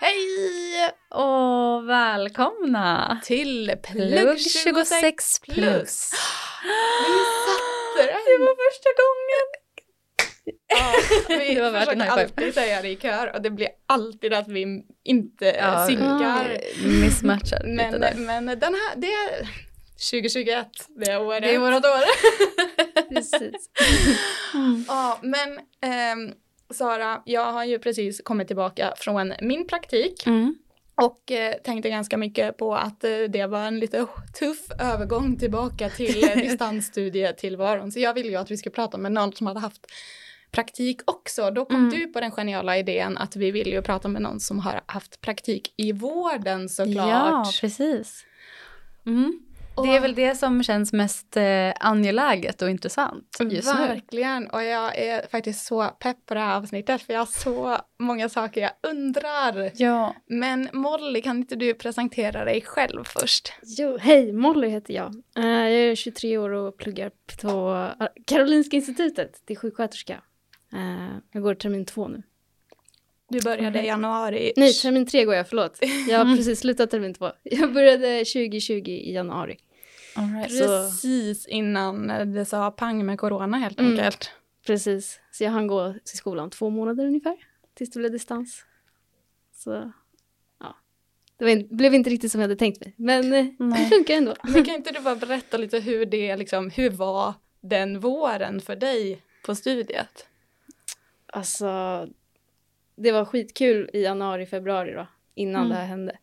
Hej och välkomna till Plugg 26 plus. Vi satte den. Det var första gången. Ja, vi Det var värt en försöker high five. alltid säga det i kör och det blir alltid att vi inte Ja, synkar. Missmatchar lite Men, där. men den här, det är 2021, det är året. Det är vårat år. Precis. Ja, men ehm, Sara, jag har ju precis kommit tillbaka från min praktik Mm. och eh, tänkte ganska mycket på att eh, det var en lite tuff övergång tillbaka till eh, distansstudietillvaron. Så jag ville ju att vi skulle prata med någon som hade haft praktik också. Då kom Mm. du på den geniala idén att vi vill ju prata med någon som har haft praktik i vården såklart. Ja, precis. Mm. Det är väl det som känns mest eh, angeläget och intressant just nu. Verkligen, och jag är faktiskt så pepp på det här avsnittet för jag har så många saker jag undrar. Ja. Men Molly, kan inte du presentera dig själv först? Jo, hej, Molly heter jag. Eh, jag är 23 år och pluggar på Karolinska institutet till sjuksköterska. Eh, jag går termin två nu. Du började i januari. Nej, termin tre går jag, förlåt. Jag har precis slutat termin två. Jag började 2020 i januari. Right. Precis innan det sa pang med corona helt Mm. enkelt. Precis, så jag hann gå till skolan två månader ungefär, tills det blev distans. Så, ja. Det blev inte riktigt som jag hade tänkt mig, men eh, det Nej. funkar ändå. Men kan inte du bara berätta lite hur det liksom, hur var den våren för dig på studiet? Alltså, det var skitkul i januari, februari då, innan Mm. det här hände.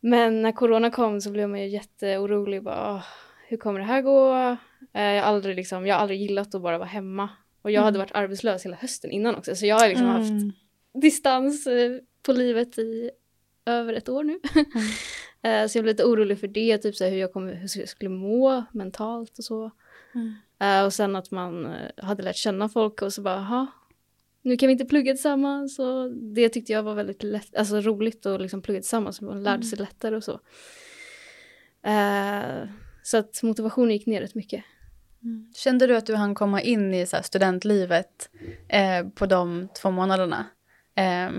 Men när corona kom så blev man ju jätteorolig. Bara, "Åh, hur kommer det här gå? Eh, Jag har aldrig, liksom, jag har aldrig gillat att bara vara hemma. Och jag hade varit arbetslös hela hösten innan också. Så jag har liksom haft Mm. distans eh, på livet i över ett år nu. Eh, så jag blev lite orolig för det, typ så hur jag kommer, hur jag skulle må mentalt och så. Mm. Och sen att man hade lärt känna folk och så bara, jaha, nu kan vi inte plugga tillsammans. Och det tyckte jag var väldigt lätt, alltså roligt att liksom plugga tillsammans. Man lärde sig lättare och så. Eh, så att motivationen gick ner rätt mycket. Kände du att du hann komma in i så studentlivet eh, på de två månaderna? Eh,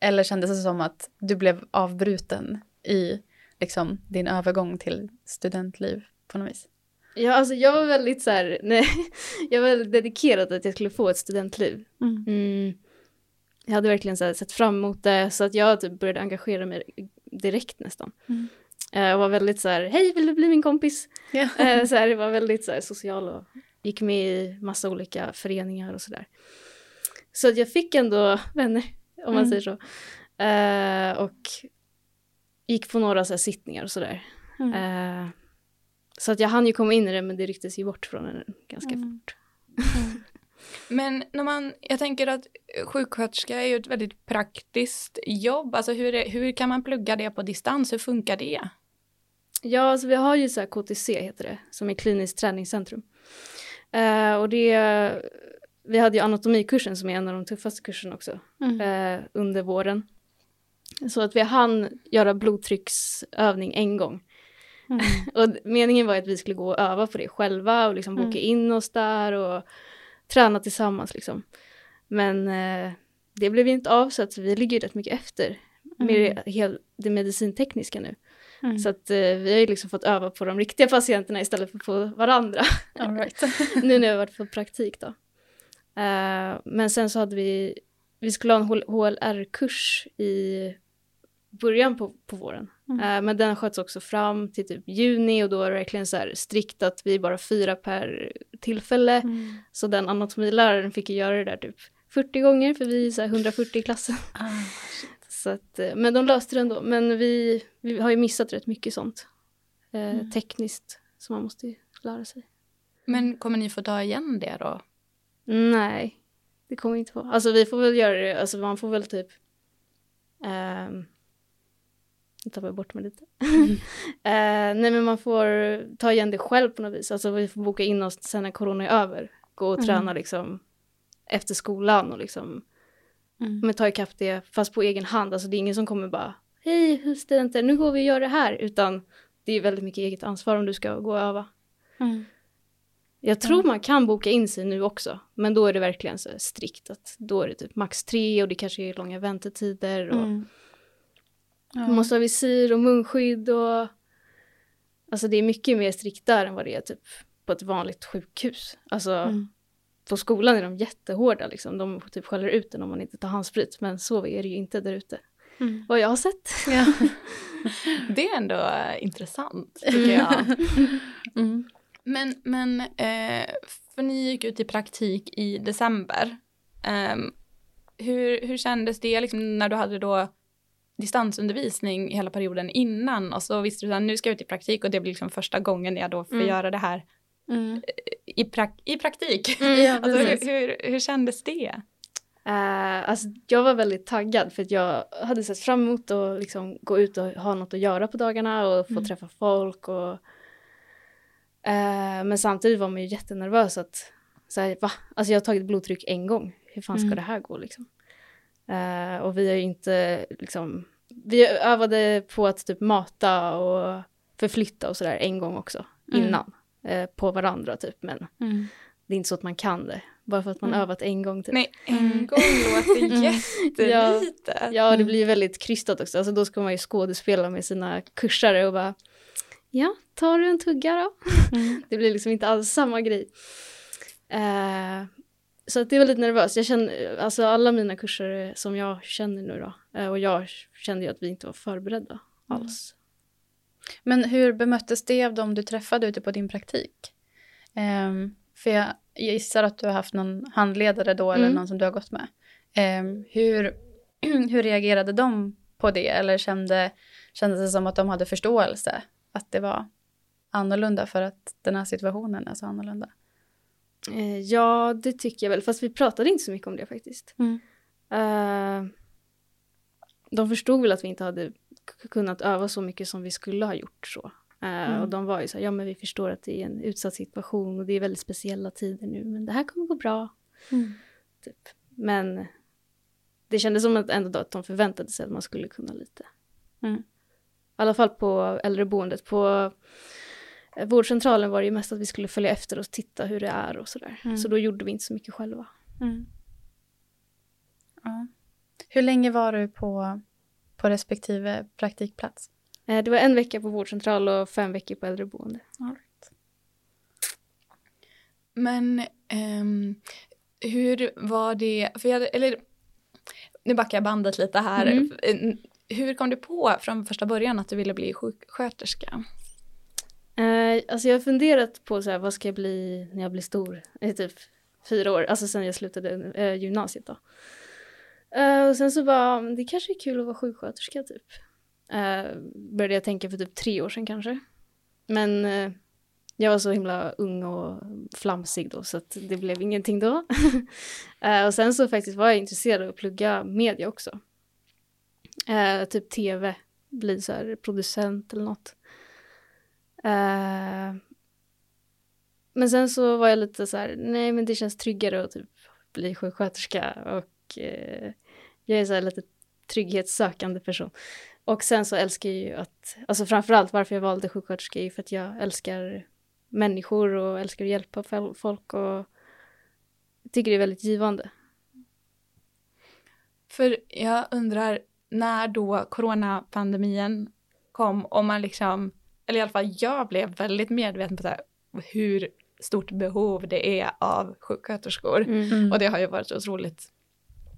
eller kändes det som att du blev avbruten i liksom, din övergång till studentliv på något vis? Ja, alltså jag var väldigt så här, nej, jag var väldigt dedikerad att jag skulle få ett studentliv. Mm. Mm. Jag hade verkligen så här, sett fram emot det så att jag typ började engagera mig direkt nästan. Mm. Eh, Jag var väldigt så här, hej vill du bli min kompis? Ja. Eh, så här, jag var väldigt så här, social och gick med i massa olika föreningar och sådär. Så att jag fick ändå vänner, om man Mm. säger så. Eh, och gick på några så här, sittningar och sådär. Mm. Eh, så att jag hann ju komma in i det men det rycktes ju bort från den ganska Mm. fort. Men när man, jag tänker att sjuksköterska är ju ett väldigt praktiskt jobb. Alltså hur, är, hur kan man plugga det på distans? Hur funkar det? Ja, alltså vi har ju så här KTC heter det, som är kliniskt träningscentrum. Eh, och det, vi hade ju anatomikursen som är en av de tuffaste kurserna också, Mm. eh, under våren. Så att vi hann göra blodtrycksövning en gång. Mm. och meningen var att vi skulle gå och öva på det själva och liksom boka Mm. in oss där och träna tillsammans liksom. Men eh, det blev ju inte av så att vi ligger rätt mycket efter med hel, det medicintekniska nu. Mm. Så att eh, vi har ju liksom fått öva på de riktiga patienterna istället för på varandra. Right. nu när jag har varit på praktik då. Eh, men sen så hade vi, vi skulle ha en HLR-kurs i början på, på våren. Mm. Eh, men den sköts också fram till typ juni och då är det verkligen så här strikt att vi bara fyra per tillfälle. Mm. Så den anatomiläraren fick ju göra det där typ 40 gånger för vi är så här 140 i klassen. Ah, Så att, eh, men de löste det ändå. Men vi, vi har ju missat rätt mycket sånt. Eh, Mm. Tekniskt som man måste lära sig. Men kommer ni få ta igen det då? Nej, det kommer vi inte på. Alltså vi får väl göra det, alltså man får väl typ... ehm, nu tappar jag bort mig lite. Eh, nej men man får ta igen det själv på något vis. Alltså vi får boka in oss sen när corona är över. Gå och Mm. träna liksom efter skolan och liksom Mm. men ta ikapp det fast på egen hand. Alltså det är ingen som kommer bara hej studenter nu går vi och gör det här utan det är väldigt mycket eget ansvar om du ska gå och öva. Mm. Jag tror man kan boka in sig nu också men då är det verkligen så strikt att då är det typ max tre och det kanske är långa väntetider och Mm. Ja. man måste ha visir och munskydd och alltså det är mycket mer strikt där än vad det är typ på ett vanligt sjukhus. Alltså Mm. på skolan är de jättehårda liksom. De typ skäller ut en om man inte tar handsprit men så är det ju inte där ute. Mm. Vad jag har sett. Ja. Det är ändå eh, intressant tycker jag. Mm. Men, men eh, för ni gick ut i praktik i december. Ehm, hur, hur kändes det liksom när du hade då distansundervisning hela perioden innan och så visste du att nu ska jag ut i praktik och det blir liksom första gången jag då får Mm. göra det här Mm. i, prak- i praktik. Ja, alltså, hur, hur, hur kändes det? Uh, alltså, jag var väldigt taggad för att jag hade sett fram emot att liksom, gå ut och ha något att göra på dagarna och få Mm. träffa folk. Och, eh, men samtidigt var man ju jättenervös att så här, va? Alltså jag har tagit blodtryck en gång. Hur fan ska Mm. det här gå liksom? Eh, och vi har ju inte liksom, vi övade på att typ mata och förflytta och sådär en gång också Mm. innan. eh, på varandra typ men Mm. det är inte så att man kan det. Bara för att man Mm. övat en gång typ. Nej, en Mm. gång låter Mm. jättelite. Ja, det Mm. blir väldigt krystat också. Alltså då ska man ju skådespela med sina kursare och bara Ja, tar du en tugga då? Mm. Det blir liksom inte alls samma grej. Eh, så det var lite nervöst. Jag känner, alltså alla mina kursare som jag känner nu då, eh, och jag kände ju att vi inte var förberedda alls. Men hur bemöttes det av dem du träffade ute på din praktik? Ehm, för jag gissar att du har haft någon handledare då eller Mm. någon som du har gått med. Ehm, hur, hur reagerade de på det? Eller kände, kändes det som att de hade förståelse? Att det var annorlunda för att den här situationen är så annorlunda? Eh, ja, det tycker jag väl. Fast vi pratade inte så mycket om det faktiskt. Mm. Eh, de förstod väl att vi inte hade kunnat öva så mycket som vi skulle ha gjort så. Eh, Mm. Och de var ju så här, ja men vi förstår att det är en utsatt situation och det är väldigt speciella tider nu men det här kommer gå bra. Mm. Typ. Men det kändes som att ändå då att de förväntade sig att man skulle kunna lite. Mm. I alla fall på äldreboendet. På vårdcentralen var det ju mest att vi skulle följa efter och titta hur det är och sådär. Mm. Så då gjorde vi inte så mycket själva. Mm. Ja. Hur länge var du på, på respektive praktikplats? Eh, Det var en vecka på vårdcentral och fem veckor på äldreboende. Men ehm, hur var det, för jag, eller nu backar jag bandet lite här. Mm. Hur kom du på från första början att du ville bli sjuksköterska? Eh, alltså jag har funderat på så här, vad ska jag bli när jag blir stor? I typ fyra år, alltså sen jag slutade eh, gymnasiet då. Eh, och sen så bara, det kanske är kul att vara sjuksköterska typ. Eh, började jag tänka för typ tre år sedan kanske. Men eh, jag var så himla ung och flamsig då så att det blev ingenting då. eh, och sen så faktiskt var jag intresserad av att plugga media också. Eh, typ tv, bli så här producent eller något. Eh, men sen så var jag lite så här, nej men det känns tryggare att typ bli sjuksköterska och eh, jag är så här lite trygghetssökande person. Och sen så älskar jag ju att, alltså framförallt varför jag valde sjuksköterska är ju för att jag älskar människor och älskar att hjälpa folk och tycker det är väldigt givande. För jag undrar, när då coronapandemin kom om man liksom, eller i alla fall jag blev väldigt medveten på så här, hur stort behov det är av sjuksköterskor. Mm. Och det har ju varit otroligt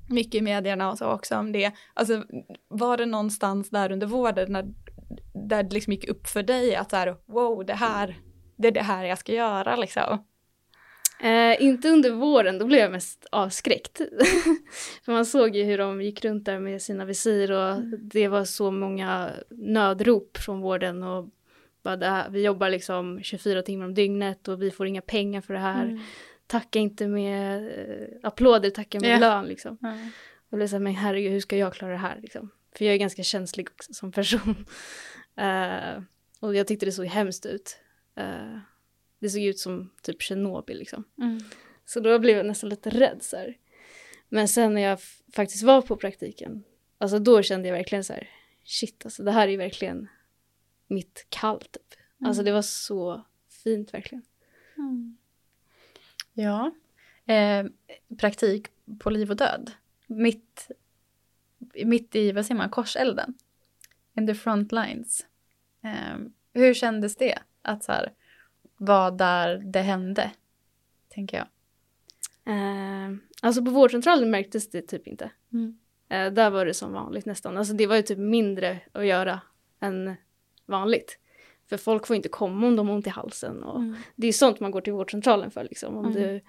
mycket i medierna och så också om det. Alltså var det någonstans där under vården när, där det liksom gick upp för dig att så här, wow, det här, det är det här jag ska göra liksom. Eh, inte under våren, då blev jag mest avskräckt. För man såg ju hur de gick runt där med sina visir och det var så många nödrop från vården och bara här, vi jobbar liksom 24 timmar om dygnet och vi får inga pengar för det här. Mm. Tacka inte med eh, applåder, tacka med Ja. lön liksom. Ja. Och så här, men herregud, hur ska jag klara det här liksom? För jag är ganska känslig också som person. Eh, och jag tyckte det såg hemskt ut. Eh, det såg ut som typ Tjernobyl liksom. Mm. Så då blev jag nästan lite rädd så här. Men sen när jag faktiskt var på praktiken, alltså då kände jag verkligen så här, shit alltså det här är verkligen mitt kall typ. Alltså det var så fint verkligen. Ja. Eh, praktik på liv och död. Mitt, mitt i, vad säger man, korselden. In the front lines. Eh, hur kändes det att så här, vara där det hände? Tänker jag. Eh, alltså på vårdcentralen märktes det typ inte. Mm. Eh, där var det som vanligt nästan. Alltså det var ju typ mindre att göra än vanligt. För folk får inte komma om de har ont i halsen. Och Mm. Det är sånt man går till vårdcentralen för liksom. Om Mm. du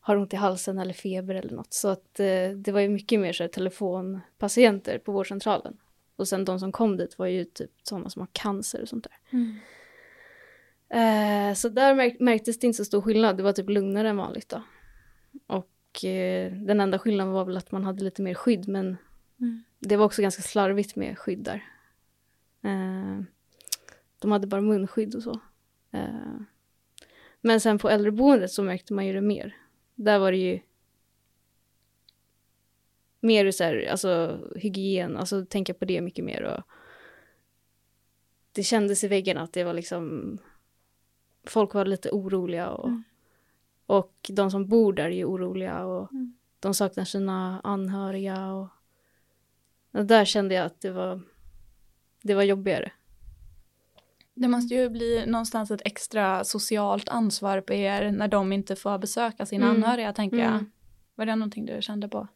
har ont i halsen eller feber eller något. Så att eh, det var ju mycket mer så här, telefonpatienter på vårdcentralen. Och sen de som kom dit var ju typ sådana som har cancer och sånt där. Mm. Eh, så där märk- märktes det inte så stor skillnad. Det var typ lugnare än vanligt då. Och eh, den enda skillnaden var väl att man hade lite mer skydd. Men Mm. det var också ganska slarvigt med skydd där. De hade bara munskydd och så. Eh, men sen på äldreboendet så märkte man ju det mer. Där var det ju mer så här, alltså hygien, alltså tänka på det mycket mer och det kändes i väggen att det var liksom folk var lite oroliga och, Mm. och de som bor där är ju oroliga och Mm. de saknar sina anhöriga och, och där kände jag att det var det var jobbigare. Det måste ju bli någonstans ett extra socialt ansvar på er när de inte får besöka sina Mm. anhöriga tänker jag. Mm. Var det någonting du kände på?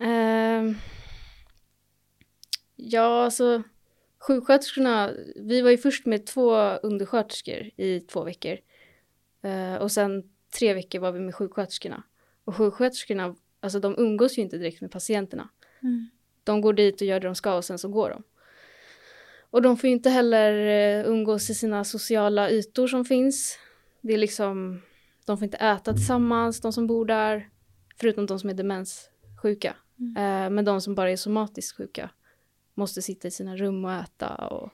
Ehm, ja, alltså sjuksköterskorna, vi var ju först med två undersköterskor i två veckor. Eh, och sen tre veckor var vi med sjuksköterskorna. Och sjuksköterskorna, alltså de umgås ju inte direkt med patienterna. Mm. De går dit och gör det de ska och sen så går de. Och de får ju inte heller eh, umgås i sina sociala ytor som finns. Det är liksom, de får inte äta tillsammans, de som bor där. Förutom de som är demenssjuka. Eh, men de som bara är somatiskt sjuka måste sitta i sina rum och äta. Och,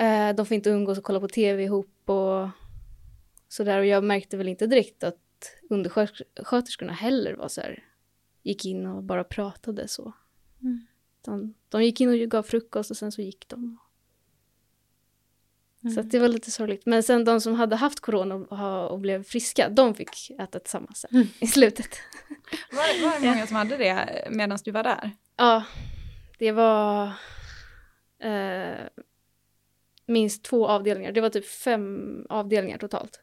eh, de får inte umgås och kolla på tv ihop och sådär. Och jag märkte väl inte direkt att undersköterskorna heller var så här, gick in och bara pratade så. Mm. De, de gick in och gav frukost och sen så gick de. Så att det var lite sorgligt. Men sen de som hade haft corona och, blev friska, de fick äta tillsammans sen, Mm. i slutet. Var, var det många som hade det medan du var där? Ja, det var eh, minst två avdelningar. Det var typ fem avdelningar totalt.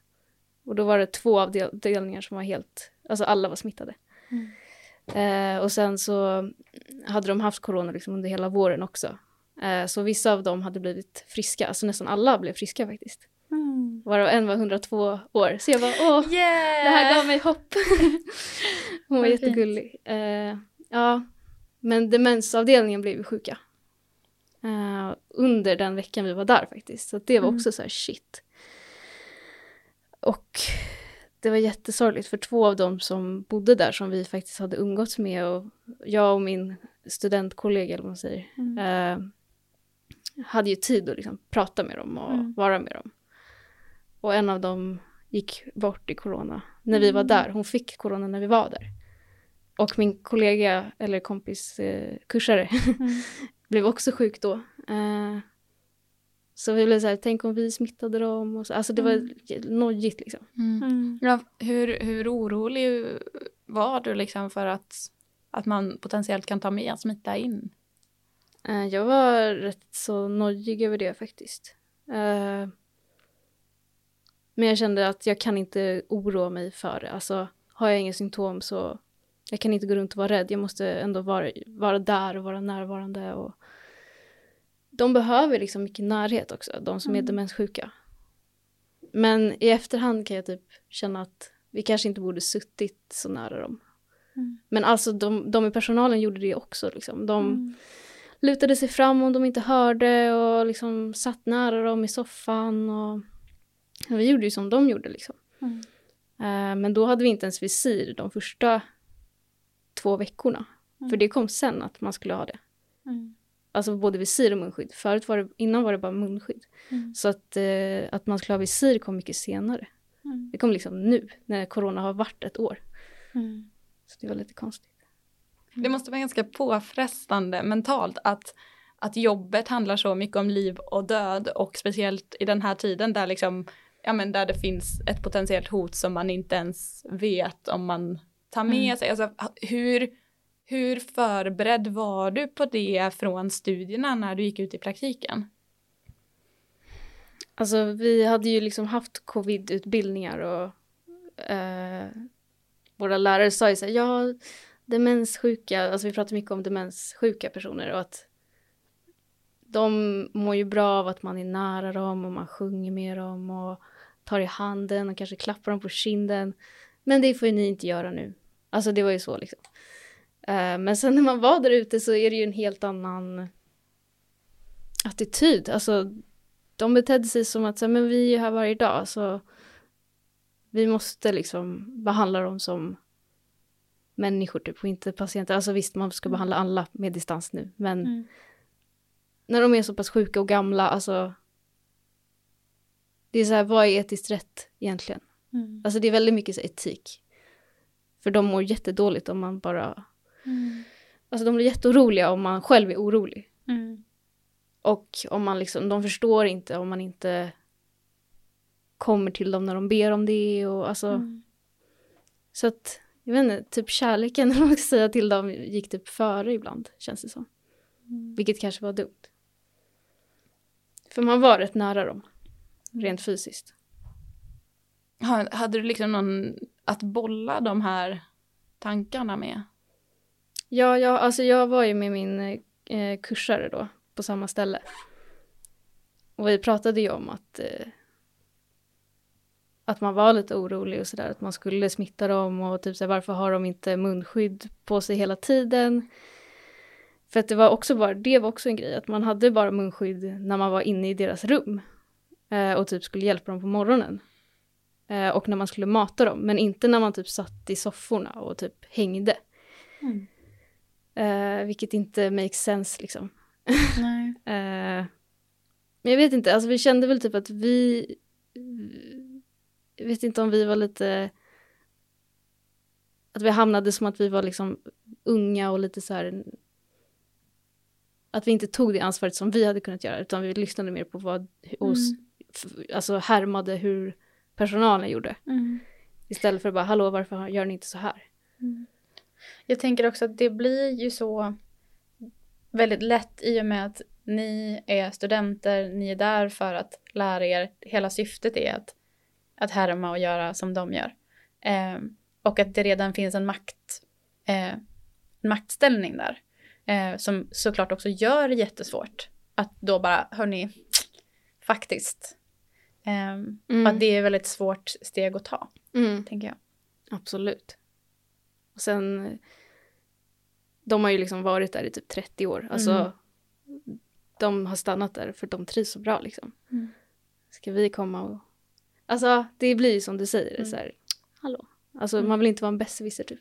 Och då var det två avdelningar som var helt, alltså alla var smittade. Eh, och sen så hade de haft corona liksom under hela våren också. Eh, så vissa av dem hade blivit friska, alltså nästan alla blev friska faktiskt. Mm. Varav en var 102 år. Så jag bara, åh, Yeah! det här gav mig hopp. Hon var jättegullig. Eh, ja, men demensavdelningen blev ju sjuka. Eh, under den veckan vi var där faktiskt. Så det var Mm. också så här shit. Och det var jättesorgligt för två av dem som bodde där som vi faktiskt hade umgåtts med och jag och min studentkollega eller vad man säger Mm. eh, hade ju tid att liksom prata med dem och Mm. vara med dem. Och en av dem gick bort i corona när vi var där. Hon fick corona när vi var där. Och min kollega, eller kompis, eh, kursare, blev också sjuk då. Eh, så vi blev så här, tänk om vi smittade dem. Och så. Alltså det var nojigt liksom. Mm. Ja, hur, hur orolig var du liksom för att att man potentiellt kan ta med smitta in? Eh, jag var rätt så nojig över det faktiskt. Eh, men jag kände att jag kan inte oroa mig för det. Alltså, har jag inga symptom så jag kan inte gå runt och vara rädd. Jag måste ändå vara, vara där och vara närvarande. Och de behöver liksom mycket närhet också, de som är demenssjuka. Men i efterhand kan jag typ känna att vi kanske inte borde suttit så nära dem. Men alltså de, de i personalen gjorde det också. Liksom. De lutade sig fram om de inte hörde och liksom satt nära dem i soffan. Och, vi gjorde ju som de gjorde. Liksom. Eh, men då hade vi inte ens visir de första två veckorna. För det kom sen att man skulle ha det. Alltså både visir och munskydd. Förut var det, innan var det bara munskydd. Så att, eh, att man skulle ha visir kom mycket senare. Det kom liksom nu, när corona har varit ett år. Så det var lite konstigt. Det måste vara ganska påfrestande mentalt att, att jobbet handlar så mycket om liv och död och speciellt i den här tiden där, liksom, ja, men där det finns ett potentiellt hot som man inte ens vet om man tar med sig. Alltså, hur, hur förberedd var du på det från studierna när du gick ut i praktiken? Alltså vi hade ju liksom haft covid-utbildningar och eh, våra lärare sa ju så här, ja, demenssjuka, alltså vi pratar mycket om demenssjuka personer och att de mår ju bra av att man är nära dem och man sjunger med dem och tar i handen och kanske klappar dem på kinden. Men det får ju ni inte göra nu. Alltså det var ju så liksom. Eh, men sen när man var där ute så är det ju en helt annan attityd. Alltså de betedde sig som att men vi är här varje dag så vi måste liksom behandla dem som människor typ och inte patienter. Alltså visst man ska behandla alla med distans nu men när de är så pass sjuka och gamla alltså det är så här, vad är etiskt rätt egentligen? Alltså det är väldigt mycket så etik. För de mår jättedåligt om man bara... Alltså de blir jätteoroliga om man själv är orolig. Och om man liksom, de förstår inte om man inte kommer till dem när de ber om det och alltså. Så att, jag vet inte, typ kärleken man ska säga till dem gick typ före ibland, känns det som. Vilket kanske var dumt. För man var rätt nära dem, rent fysiskt. Ha- Hade du liksom någon att bolla de här tankarna med? Ja, jag, alltså jag var ju med min eh, kursare då på samma ställe. Och vi pratade ju om att, eh, att man var lite orolig och sådär, att man skulle smitta dem och typ så här, varför har de inte munskydd på sig hela tiden? För att det var också bara, det var också en grej, att man hade bara munskydd när man var inne i deras rum eh, och typ skulle hjälpa dem på morgonen. Eh, och när man skulle mata dem, men inte när man typ satt i sofforna och typ hängde. Mm. Eh, vilket inte makes sense liksom. Eh, men jag vet inte, alltså vi kände väl typ att vi... Jag vet inte om vi var lite... Att vi hamnade som att vi var liksom unga och lite så här... Att vi inte tog det ansvaret som vi hade kunnat göra, utan vi lyssnade mer på vad... Och, s- f- alltså härmade hur personalen gjorde. Istället för att bara, hallå varför gör ni inte så här? Jag tänker också att det blir ju så väldigt lätt i och med att ni är studenter, ni är där för att lära er. Hela syftet är att, att härma och göra som de gör. Eh, och att det redan finns en makt, eh, maktställning där. Eh, som såklart också gör det jättesvårt. Att då bara, hörni, faktiskt. Eh, Mm. Att det är ett väldigt svårt steg att ta, Mm. tänker jag. Absolut. Och sen, de har ju liksom varit där i typ 30 år. Alltså, de har stannat där för de trivs så bra liksom. Ska vi komma och... Alltså, det blir ju som du säger, är så här, hallå. Alltså, man vill inte vara en besserwisser typ.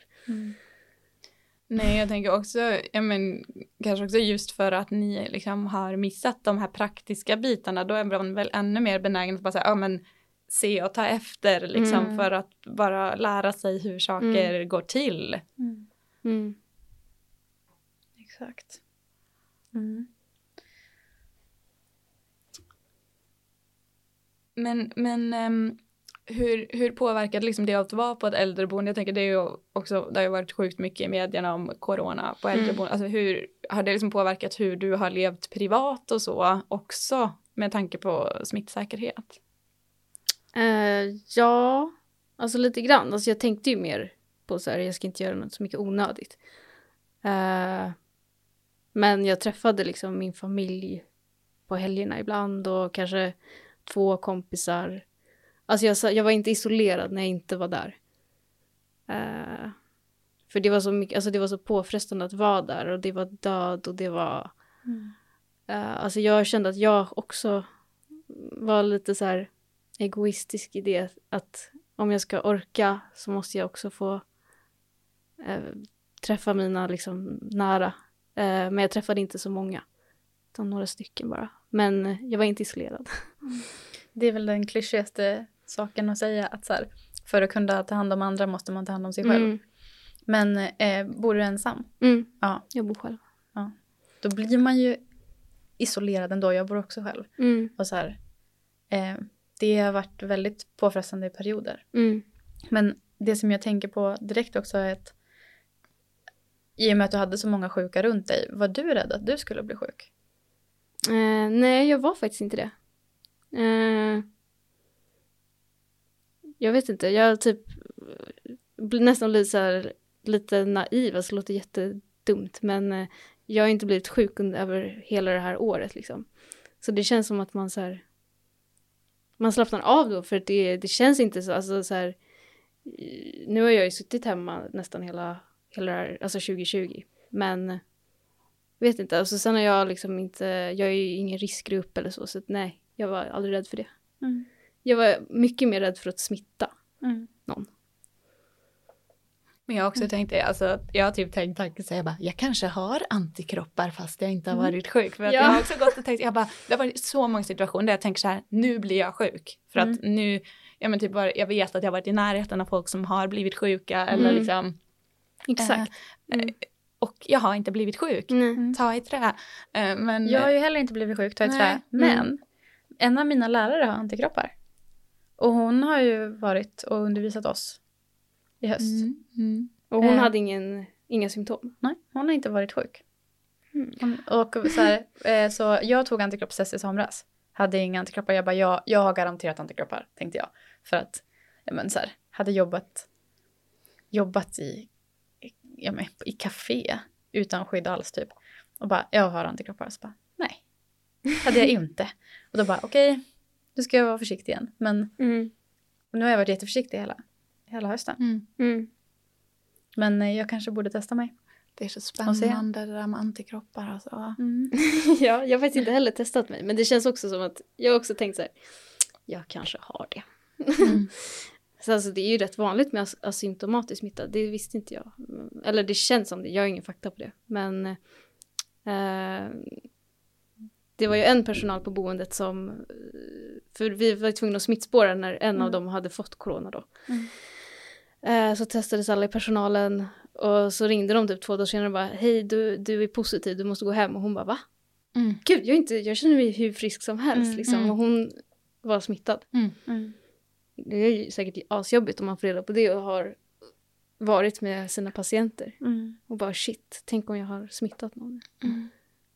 Nej, jag tänker också, ja, men, kanske också just för att ni liksom har missat de här praktiska bitarna, då är man väl ännu mer benägen att bara säga, ja men se och ta efter liksom Mm. för att bara lära sig hur saker går till. Mm. Exakt. Mm. Men, men ehm, hur, hur påverkade liksom det att vara på ett äldreboende? Jag tänker det är ju också, det har ju varit sjukt mycket i medierna om corona på Mm. äldreboende. Alltså hur har det liksom påverkat hur du har levt privat och så också med tanke på smittsäkerhet? Eh, ja, alltså lite grann. Alltså jag tänkte ju mer på så här, jag ska inte göra något så mycket onödigt. Eh, men jag träffade liksom min familj på helgerna ibland och kanske två kompisar. Alltså jag, jag var inte isolerad när jag inte var där. Eh, för det var så mycket, alltså det var så påfrestande att vara där och det var död och det var... Eh, alltså jag kände att jag också var lite så här egoistisk i det att om jag ska orka så måste jag också få eh, träffa mina liksom nära. Eh, men jag träffade inte så många, utan några stycken bara. Men jag var inte isolerad. Det är väl den klyschigaste saken att säga att så här, för att kunna ta hand om andra måste man ta hand om sig själv. Mm. Men eh, bor du ensam? Mm. Ja. Jag bor själv. Då blir man ju isolerad ändå. Jag bor också själv. Mm. Och så här, eh, det har varit väldigt påfrestande i perioder. Mm. Men det som jag tänker på direkt också är att i och med att du hade så många sjuka runt dig, var du rädd att du skulle bli sjuk? Eh, nej, jag var faktiskt inte det. Eh, jag vet inte, jag typ blir nästan lite, så här, lite naiv, alltså det låter jättedumt, men eh, jag har inte blivit sjuk under, över hela det här året liksom. Så det känns som att man så här, man slappnar av då, för det, det känns inte så, alltså så här, nu har jag ju suttit hemma nästan hela, hela här, alltså 2020, men vet inte, alltså sen har jag liksom inte, jag är ju ingen riskgrupp eller så, så att nej, jag var aldrig rädd för det. Mm. Jag var mycket mer rädd för att smitta någon. Men jag har också tänkt det, alltså, jag har typ tänkt tanken så jag bara, jag kanske har antikroppar fast jag inte har varit sjuk. För att Ja. jag har också gått och tänkt, jag bara, det har varit så många situationer där jag tänker så här, nu blir jag sjuk. För att nu, ja men typ bara, jag vet att jag har varit i närheten av folk som har blivit sjuka eller Mm. liksom, Exakt. och jag har inte blivit sjuk. Ta i trä. Eh, Men, Jag har ju heller inte blivit sjuk, ta i trä. Men en av mina lärare har antikroppar. Och hon har ju varit och undervisat oss i höst. Mm, mm. Och hon Eh. hade ingen, inga symptom. Nej, hon har inte varit sjuk. Hon, och så, här, eh, så jag tog antikroppstest i somras. Hade inga antikroppar. Jag bara, jag, jag har garanterat antikroppar, tänkte jag. För att, ja men så här, hade jobbat, jobbat i, ja men, i café utan skydd alls typ. Och bara, jag har antikroppar. Så bara, nej, hade jag inte. Och då bara, okej, nu ska jag vara försiktig igen. Men Mm. nu har jag varit jätteförsiktig hela, hela hösten. Mm. Mm. Men eh, jag kanske borde testa mig. Det är så spännande det där med antikroppar. Alltså. ja, jag har faktiskt inte heller testat mig, men det känns också som att jag också tänkt så här, jag kanske har det. så alltså, det är ju rätt vanligt med as- asymptomatisk smitta, det visste inte jag. Mm, Eller det känns som det, jag har ingen fakta på det. Men eh, det var ju en personal på boendet som, eh, för vi var tvungna att smittspåra när en av dem hade fått corona då. Eh, så testades alla i personalen och så ringde de typ två dagar senare och bara hej du, du är positiv, du måste gå hem och hon bara va? Mm. Gud, jag, inte, jag känner mig hur frisk som helst Mm, liksom. mm. Och hon var smittad. Mm. Det är ju säkert asjobbigt om man får reda på det och har varit med sina patienter. Mm. Och bara shit, tänk om jag har smittat någon.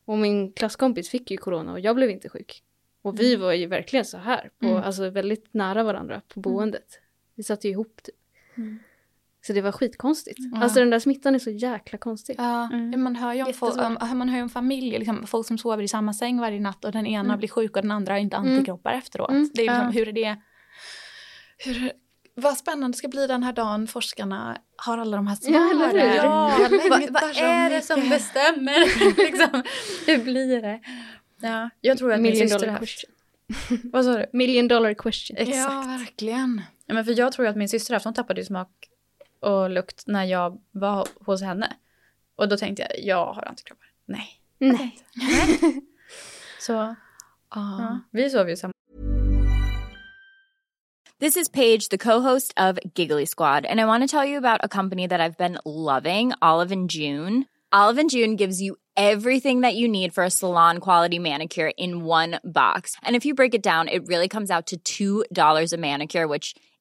Och min klasskompis fick ju corona och jag blev inte sjuk. Och vi var ju verkligen så här, på, Mm. alltså väldigt nära varandra på boendet. Vi satt ju ihop typ. Så det var skitkonstigt. Alltså den där smittan är så jäkla konstig. Ja, Mm. man hör ju om, folk, om, man hör ju om familjer, liksom, folk som sover i samma säng varje natt och den ena blir sjuk och den andra har inte Mm. antikroppar efteråt. Mm. Det är liksom, Ja. hur är det? Hur, vad spännande det ska bli den här dagen forskarna har alla de här Ja, eller svaren. hur? Ja, Jag vad, så är det som bestämmer? liksom, hur blir det? Ja, jag tror att min Million syster dollar haft... question. Vad sa du? Million dollar question. Exakt. Ja, verkligen. Ja, men för jag tror att min syster hon tappade ju smak och lukt när jag var hos henne. Och då tänkte jag, jag har antikroppar. Nej. Nej. Så Ja. ja, vi sov ju samma. This is Paige, the co-host of Giggly Squad, and I want to tell you about a company that I've been loving, Olive and June. Olive and June gives you everything that you need for a salon quality manicure in one box. And if you break it down, it really comes out to $2 a manicure, which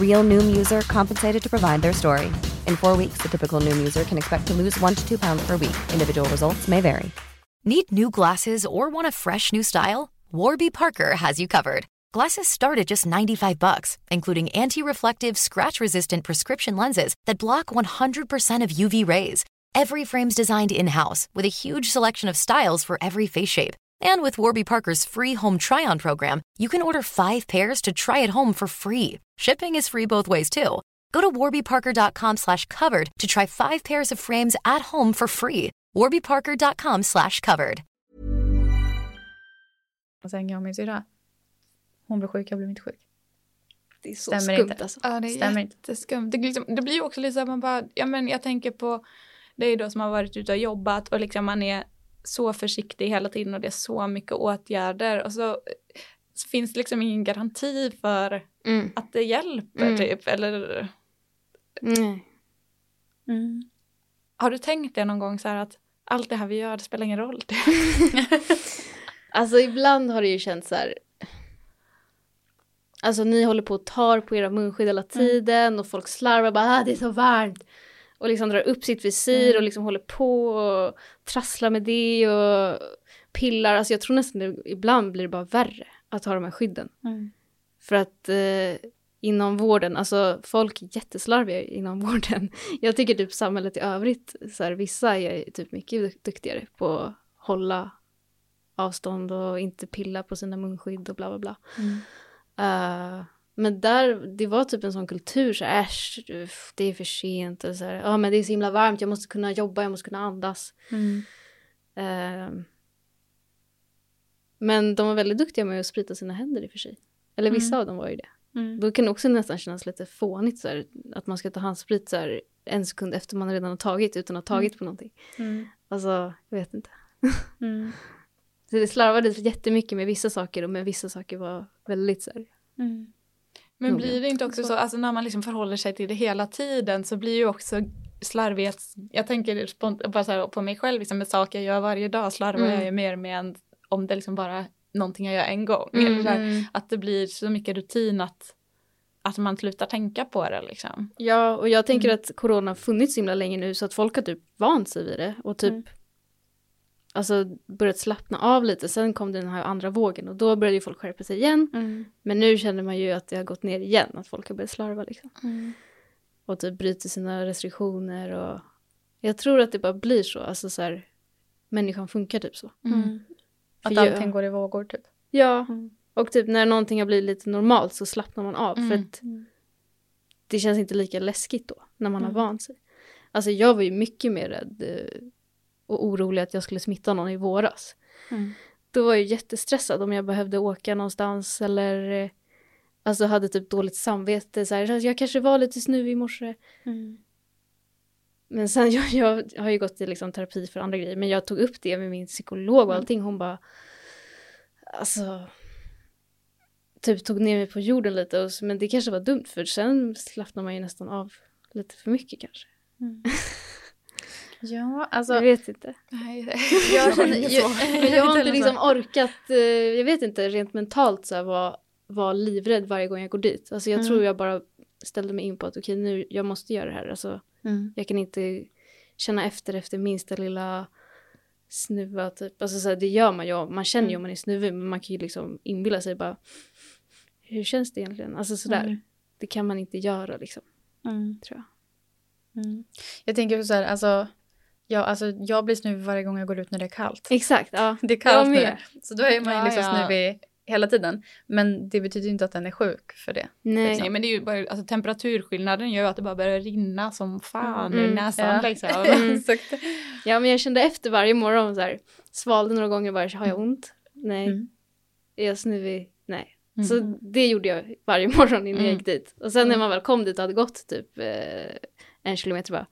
Real Noom user compensated to provide their story. In four weeks, the typical Noom user can expect to lose one to two pounds per week. Individual results may vary. Need new glasses or want a fresh new style? Warby Parker has you covered. Glasses start at just 95 bucks, including anti-reflective, scratch-resistant prescription lenses that block 100% of UV rays. Every frame's designed in-house with a huge selection of styles for every face shape. And with Warby Parker's free home try-on program, you can order five pairs to try at home for free. Shipping is free both ways too. Go to warbyparker.com slash covered to try five pairs of frames at home for free. warbyparker.com slash covered. Och sen jag och min syrra. Hon blev sjuk, jag blev inte sjuk. Det är så Stämmer skumt inte. alltså. Ja, det är Stämmer jätteskumt. Det, liksom, det blir ju också lite så att man bara, ja men jag tänker på dig då som har varit ute och jobbat och liksom man är så försiktig hela tiden och det är så mycket åtgärder och så, så finns det liksom ingen garanti för Mm. att det hjälper Mm. typ eller. Mm. har du tänkt det någon gång så här att allt det här vi gör det spelar ingen roll? Alltså ibland har det ju känts så här. Alltså ni håller på och tar på era munskydd hela tiden och folk slarvar bara ah, det är så varmt. Och liksom drar upp sitt visir och liksom håller på och trasslar med det och pillar. Alltså jag tror nästan det, ibland blir det bara värre att ha de här skydden. Mm. För att eh, inom vården, alltså folk är jätteslarviga inom vården. Jag tycker typ samhället i övrigt, så här, vissa är typ mycket duk- duktigare på att hålla avstånd och inte pilla på sina munskydd och bla bla bla. Mm. Eh, men där, det var typ en sån kultur, så här, äsch, det är för sent. Och så här, ja men det är så himla varmt, jag måste kunna jobba, jag måste kunna andas. Mm. Eh, men de var väldigt duktiga med att sprita sina händer i och för sig. Eller vissa av dem var ju det. Mm. Då kan det också nästan kännas lite fånigt så här, att man ska ta handsprit så här, en sekund efter man redan har tagit utan att ha tagit på någonting. Mm. Alltså, jag vet inte. Mm. Så det slarvades jättemycket med vissa saker och med vissa saker var väldigt så här. Mm. Men blir det inte också så, alltså när man liksom förhåller sig till det hela tiden så blir ju också slarvighet, jag tänker spont- bara så här på mig själv, liksom med saker jag gör varje dag slarvar Mm. jag ju mer med än om det liksom bara någonting jag gör en gång. Mm, Eller så här, Mm. att det blir så mycket rutin att, att man slutar tänka på det liksom. Ja, och jag tänker att corona har funnits så himla länge nu så att folk har typ vant sig vid det och typ Mm. Alltså börjat slappna av lite. Sen kom den här andra vågen och då började ju folk skärpa sig igen. Mm. Men nu känner man ju att det har gått ner igen, att folk har börjat slarva liksom. Mm. Och typ bryter sina restriktioner och jag tror att det bara blir så, alltså så här, människan funkar typ så. Mm. Att För jag- allting går i vågor typ. Ja, Mm. och typ när någonting har blivit lite normalt så slappnar man av för Mm. att det känns inte lika läskigt då när man Mm. har vant sig. Alltså jag var ju mycket mer rädd eh, och orolig att jag skulle smitta någon i våras. Mm. Då var jag jättestressad om jag behövde åka någonstans eller eh, alltså hade typ dåligt samvete. Så här, "Alltså, jag kanske var lite snuvig i morse. Mm. Men sen, jag, jag har ju gått i liksom terapi för andra grejer, men jag tog upp det med min psykolog och Mm. allting. Hon bara, alltså, typ tog ner mig på jorden lite. Och, men det kanske var dumt, för sen slappnar man ju nästan av lite för mycket kanske. Ja, alltså. jag vet inte. Nej, jag känner, jag, jag har inte liksom orkat, eh, jag vet inte, rent mentalt så här, vara var livrädd varje gång jag går dit. Alltså jag Mm. tror jag bara ställde mig in på att okej nu, jag måste göra det här. Alltså, Mm. Jag kan inte känna efter efter minsta lilla snuva typ. Alltså så här, det gör man ju. Man känner ju Mm. om man är snuvig men man kan ju liksom inbilla sig bara hur känns det egentligen? Alltså sådär. Mm. Det kan man inte göra liksom, Mm. tror jag. Mm. Jag tänker så här, alltså Ja, alltså jag blir snuvig varje gång jag går ut när det är kallt. Exakt, ja. Det är kallt Jag nu. Så då är man ju Ja, liksom ja. snuvig hela tiden. Men det betyder ju inte att den är sjuk för det. Nej. Nej men det är ju bara, alltså temperaturskillnaden gör ju att det bara börjar rinna som fan Mm. ur näsan Ja. liksom. Mm. Exakt. Ja, men jag kände efter varje morgon så här, svalde några gånger bara, har jag ont? Nej. Mm. Är jag snuvig? Nej. Mm. Så det gjorde jag varje morgon innan jag Mm. gick dit. Och sen när man väl kom dit och hade gått typ eh, en kilometer bara,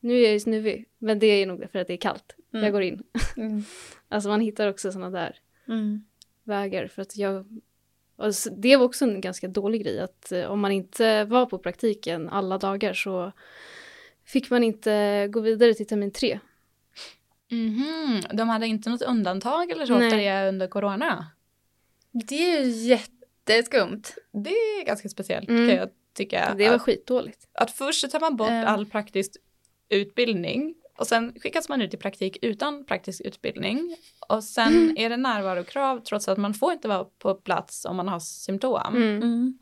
nu är jag ju snuvig. Men det är nog för att det är kallt. Mm. Jag går in. Mm. Alltså man hittar också sådana där Mm. vägar. För att jag, och så- det var också en ganska dålig grej att eh, om man inte var på praktiken alla dagar så fick man inte gå vidare till termin tre. Mhm. De hade inte något undantag eller så det under corona? Det är ju jätteskumt. Det är ganska speciellt Mm. kan jag tycka. Det var att, skitdåligt. att först tar man bort Ehm. all praktisk utbildning och sen skickas man ut i praktik utan praktisk utbildning. Och sen är det närvarokrav trots att man får inte vara på plats om man har symptom. Mm.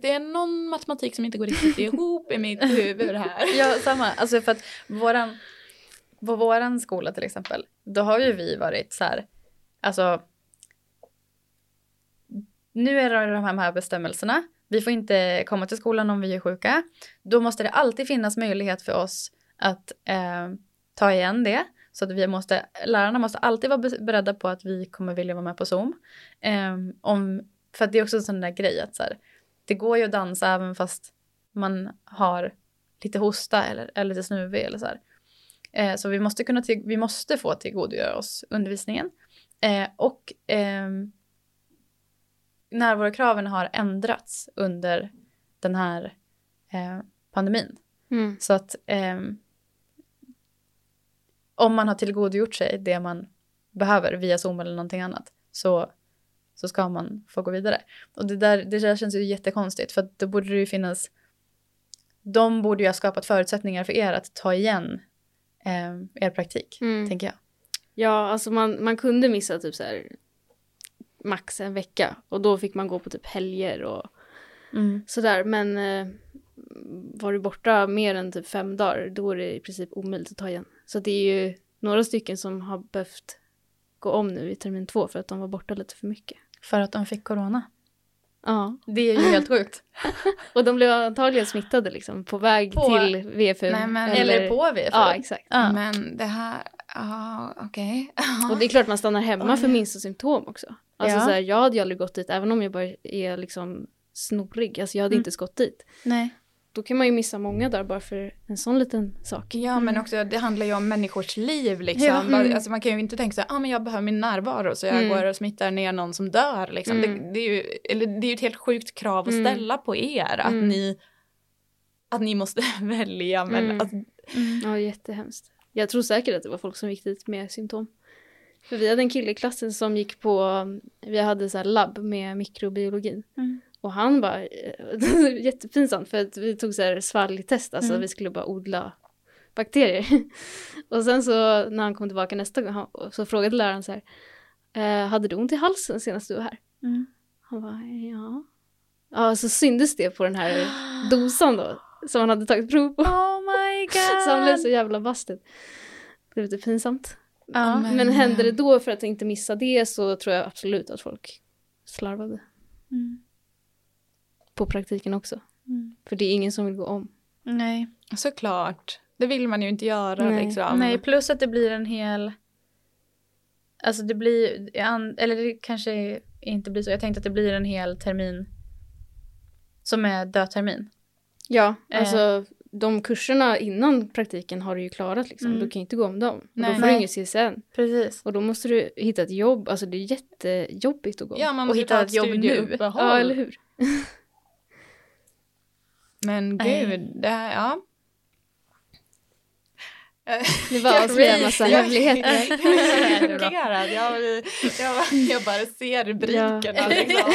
Det är någon matematik som inte går riktigt ihop i mitt huvud här. Ja, samma. Alltså för att våran, på våran skola till exempel, då har ju vi varit så här, alltså nu är det de här, de här bestämmelserna. Vi får inte komma till skolan om vi är sjuka. Då måste det alltid finnas möjlighet för oss att eh, ta igen det. Så att vi måste, lärarna måste alltid vara beredda på att vi kommer vilja vara med på Zoom. Eh, om, för att det är också en sån där grej att så här, det går ju att dansa även fast man har lite hosta eller, eller lite snuvig eller så här. Eh, så vi måste, kunna till, vi måste få tillgodogöra oss undervisningen. Eh, och ehm, närvarokraven har ändrats under den här eh, pandemin. Mm. Så att ehm, om man har tillgodogjort sig det man behöver via Zoom eller någonting annat så, så ska man få gå vidare. Och det där, det där känns ju jättekonstigt för att då borde det ju finnas de borde ju ha skapat förutsättningar för er att ta igen eh, er praktik, Mm. tänker jag. Ja, alltså man, man kunde missa typ så här max en vecka och då fick man gå på typ helger och sådär. Men eh, var du borta mer än typ fem dagar då är det i princip omöjligt att ta igen. Så det är ju några stycken som har behövt gå om nu i termin två för att de var borta lite för mycket. För att de fick corona. Ja, Det är ju helt sjukt. och de blev antagligen smittade liksom på väg På- till VFU. Nej, men- Eller, på VFU. Ja, exakt. Ja. Men det här, ja okej. Och det är klart man stannar hemma Oj. för minsta symptom också. Alltså Ja. så här, jag hade ju aldrig gått dit även om jag bara är liksom snorig. Alltså jag hade Mm. inte gått dit. Nej. Då kan man ju missa många dagar bara för en sån liten sak. Ja men också det handlar ju om människors liv liksom. Ja, mm. Alltså, man kan ju inte tänka så här, ah, men jag behöver min närvaro så jag Mm. går och smittar ner någon som dör liksom. Mm. Det, det, är ju, eller, det är ju ett helt sjukt krav att Mm. ställa på er att Mm. ni att ni måste välja men Mm. alltså, Ja, jättehemskt. Jag tror säkert att det var folk som gick dit med symptom. För vi hade en kille i klassen som gick på, vi hade så labb med mikrobiologin. Mm. Och han var jättepinsamt för att vi tog så här svalgtest, alltså Mm. vi skulle bara odla bakterier. och sen så när han kom tillbaka nästa gång han- så frågade läraren så här, eh, hade du ont i halsen senast du var här? Mm. Han var ja. Ja, så syndes det på den här dosan då, som han hade tagit prov på. Oh my god! Så han blev så jävla busted. Det blev lite pinsamt. Ja. Men- Men hände det då för att inte missa det så tror jag absolut att folk slarvade. Mm. På praktiken också. Mm. För det är ingen som vill gå om. Nej. såklart. Det vill man ju inte göra Nej. liksom. Nej, plus att det blir en hel... Alltså det blir... Eller det kanske inte blir så. Jag tänkte att det blir en hel termin som är dödtermin. Ja, Eh. De kurserna innan praktiken har du ju klarat liksom. Mm. Du kan ju inte gå om dem. Och Nej. då får du ingen CSN. Precis. Och då måste du hitta ett jobb. Alltså det är jättejobbigt att gå om. Ja, man Och måste hitta ta ett jobb nu. ja eller hur? Men gud, det här, ja. Det var avslöja en massa hemligheter. Jag. Jag, jag, jag bara ser rubrikerna liksom.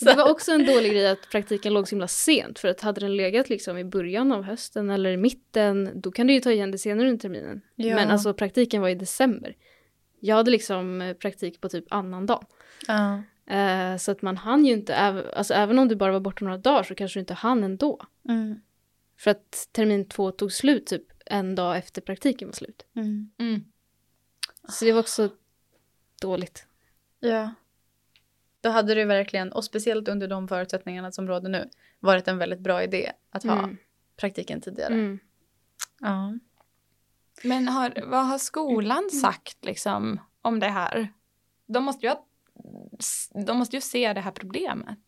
Det var också en dålig grej att praktiken låg så himla sent. För att hade den legat liksom i början av hösten eller i mitten, då kan du ju ta igen det senare under terminen. Ja. Men alltså praktiken var i december. Jag hade liksom eh, praktik på typ annan dag. Ja. Eh, så att man hann ju inte, alltså även om du bara var borta några dagar så kanske du inte hann ändå. Mm. För att termin två tog slut typ en dag efter praktiken var slut. Mm. Mm. Så det var också dåligt. Ja. Då hade det verkligen, och speciellt under de förutsättningarna som råder nu, varit en väldigt bra idé att ha Mm. praktiken tidigare. Mm. Ja. Men har, vad har skolan sagt liksom om det här? De måste ju, ha, de måste ju se det här problemet.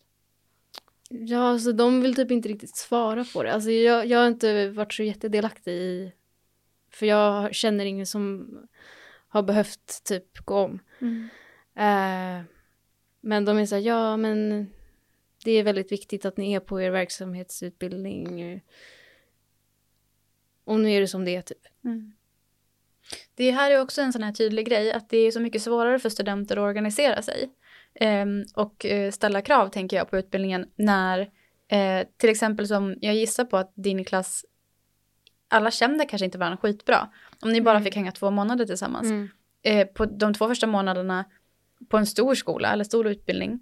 Ja, alltså de vill typ inte riktigt svara på det. Alltså jag, jag har inte varit så jättedelaktig i... För jag känner ingen som har behövt typ gå om. Mm. Eh, men de är så här, ja men det är väldigt viktigt att ni är på er verksamhetsutbildning. Och nu är det som det är typ. Mm. Det här är också en sån här tydlig grej att det är så mycket svårare för studenter att organisera sig och eh, ställa krav tänker jag på utbildningen när eh, till exempel som jag gissar på att din klass alla kände kanske inte varandra skitbra. Om ni bara Mm. fick hänga två månader tillsammans. Mm. eh, på de två första månaderna på en stor skola eller stor utbildning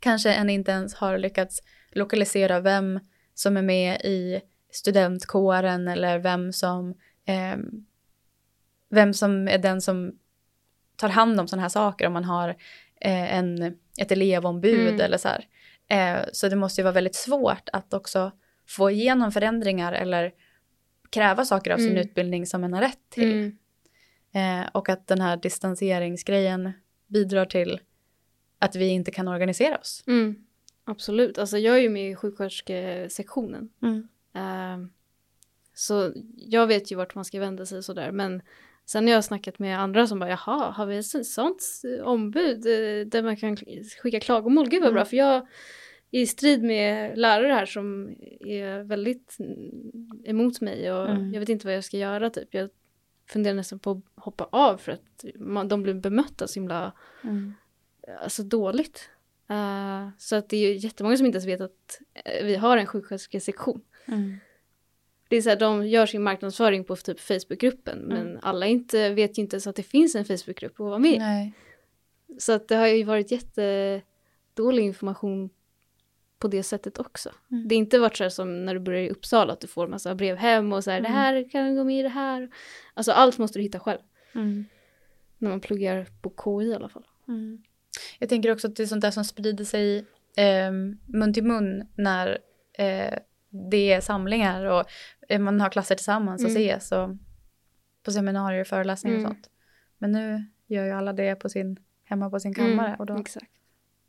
kanske en inte ens har lyckats lokalisera vem som är med i studentkåren eller vem som ehm, vem som är den som tar hand om sådana här saker om man har eh, en, ett elevombud Mm. eller så här. Eh, så det måste ju vara väldigt svårt att också få igenom förändringar eller kräva saker av sin Mm. utbildning som man har rätt till. Mm. Eh, och att den här distanseringsgrejen bidrar till att vi inte kan organisera oss. Mm. Absolut, alltså jag är ju med i sjuksköterskesektionen. Eh, så jag vet ju vart man ska vända sig sådär. Men sen har jag snackat med andra som bara, jaha, har vi ett så- sånt ombud eh, där man kan skicka klagomål? Gud vad bra, Mm. för jag är i strid med lärare här som är väldigt mm, emot mig och Mm. jag vet inte vad jag ska göra typ. Jag funderar nästan på att hoppa av för att man, de blir bemötta så himla alltså, dåligt. Eh, så att det är ju jättemånga som inte ens vet att eh, vi har en sjuksköterskesektion. Det är så här, de gör sin marknadsföring på typ Facebookgruppen men alla inte, vet ju inte ens att det finns en Facebookgrupp att vara med. Nej. Så att det har ju varit jättedålig information på det sättet också. Mm. Det har inte varit så här som när du börjar i Uppsala att du får massa brev hem och så här det här kan gå med i det här. Alltså allt måste du hitta själv. Mm. När man pluggar på KI i alla fall. Mm. Jag tänker också att det är sånt där som sprider sig eh, mun till mun när eh, det är samlingar och man har klasser tillsammans och Mm. ses och på seminarier och föreläsningar Mm. och sånt. Men nu gör ju alla det på sin, hemma på sin kammare och då Exakt.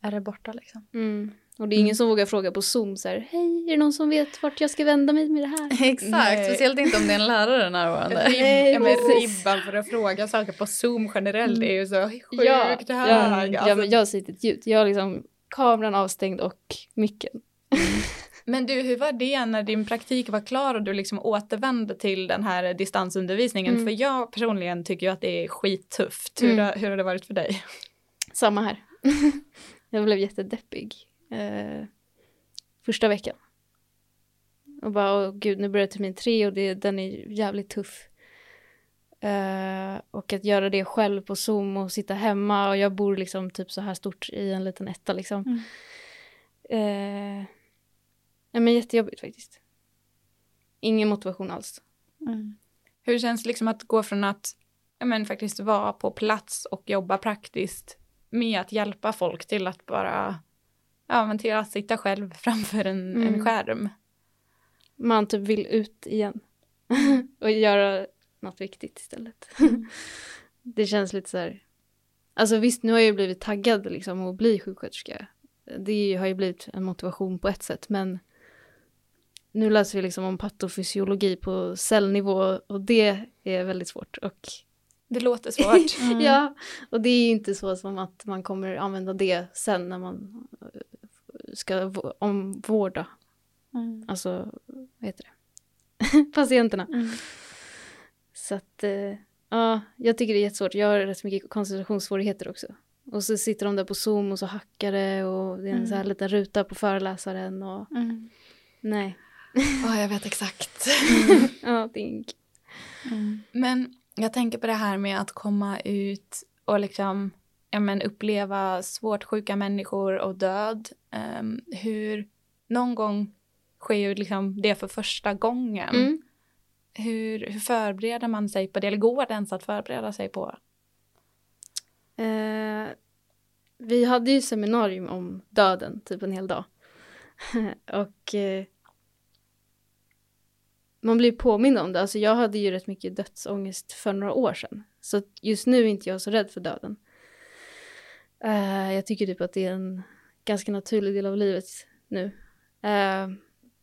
är det borta liksom. Mm. Och det är ingen som vågar fråga på Zoom så här, hej, är det någon som vet vart jag ska vända mig med det här? Exakt, Nej. speciellt inte om det är en lärare närvarande. Ja, men ribban för att fråga saker på Zoom generellt är ju så sjukt ja, hög. ja, ja, Alltså, men jag säger ett ljud. Jag har liksom kameran avstängd och micken. Men du, hur var det när din praktik var klar och du liksom återvände till den här distansundervisningen? Mm. För jag personligen tycker ju att det är skittufft. Hur, Mm. har, hur har det varit för dig? Samma här. jag blev jättedeppig. Eh, första veckan. Och bara, åh gud, nu börjar termin tre och det, den är jävligt tuff. Eh, och att göra det själv på Zoom och sitta hemma och jag bor liksom typ så här stort i en liten etta liksom. Mm. Eh, nej men jättejobbigt faktiskt. Ingen motivation alls. Mm. Hur känns det liksom att gå från att ja, men, faktiskt vara på plats och jobba praktiskt med att hjälpa folk till att bara ja, men till att sitta själv framför en, en Mm. skärm? Man typ vill ut igen. och göra något viktigt istället. det känns lite så här. Alltså visst, nu har jag ju blivit taggad liksom att bli sjuksköterska. Det har ju blivit en motivation på ett sätt, men nu läser vi liksom om patofysiologi på cellnivå och det är väldigt svårt. Och Det låter svårt. ja, och det är ju inte så som att man kommer använda det sen när man eh, ska omvårda, Mm. alltså vad heter det, patienterna. Mm. Så att, eh, ja, jag tycker det är jättesvårt. Jag har rätt mycket koncentrationssvårigheter också. Och så sitter de där på Zoom och så hackar det och det är en Mm. så här liten ruta på föreläsaren och Mm. nej. Ja, jag vet exakt. Ja, dink. Mm. Men jag tänker på det här med att komma ut och liksom ja, men uppleva svårt sjuka människor och död. Ehm, hur någon gång sker ju liksom det för första gången. Mm. hur, hur förbereder man sig på det? Eller går det ens att förbereda sig på? Eh, vi hade ju seminarium om döden, typ en hel dag. och eh, man blir påmind om det. Alltså jag hade ju rätt mycket dödsångest för några år sedan. Så just nu är inte jag så rädd för döden. Uh, jag tycker typ att det är en ganska naturlig del av livet nu. Uh,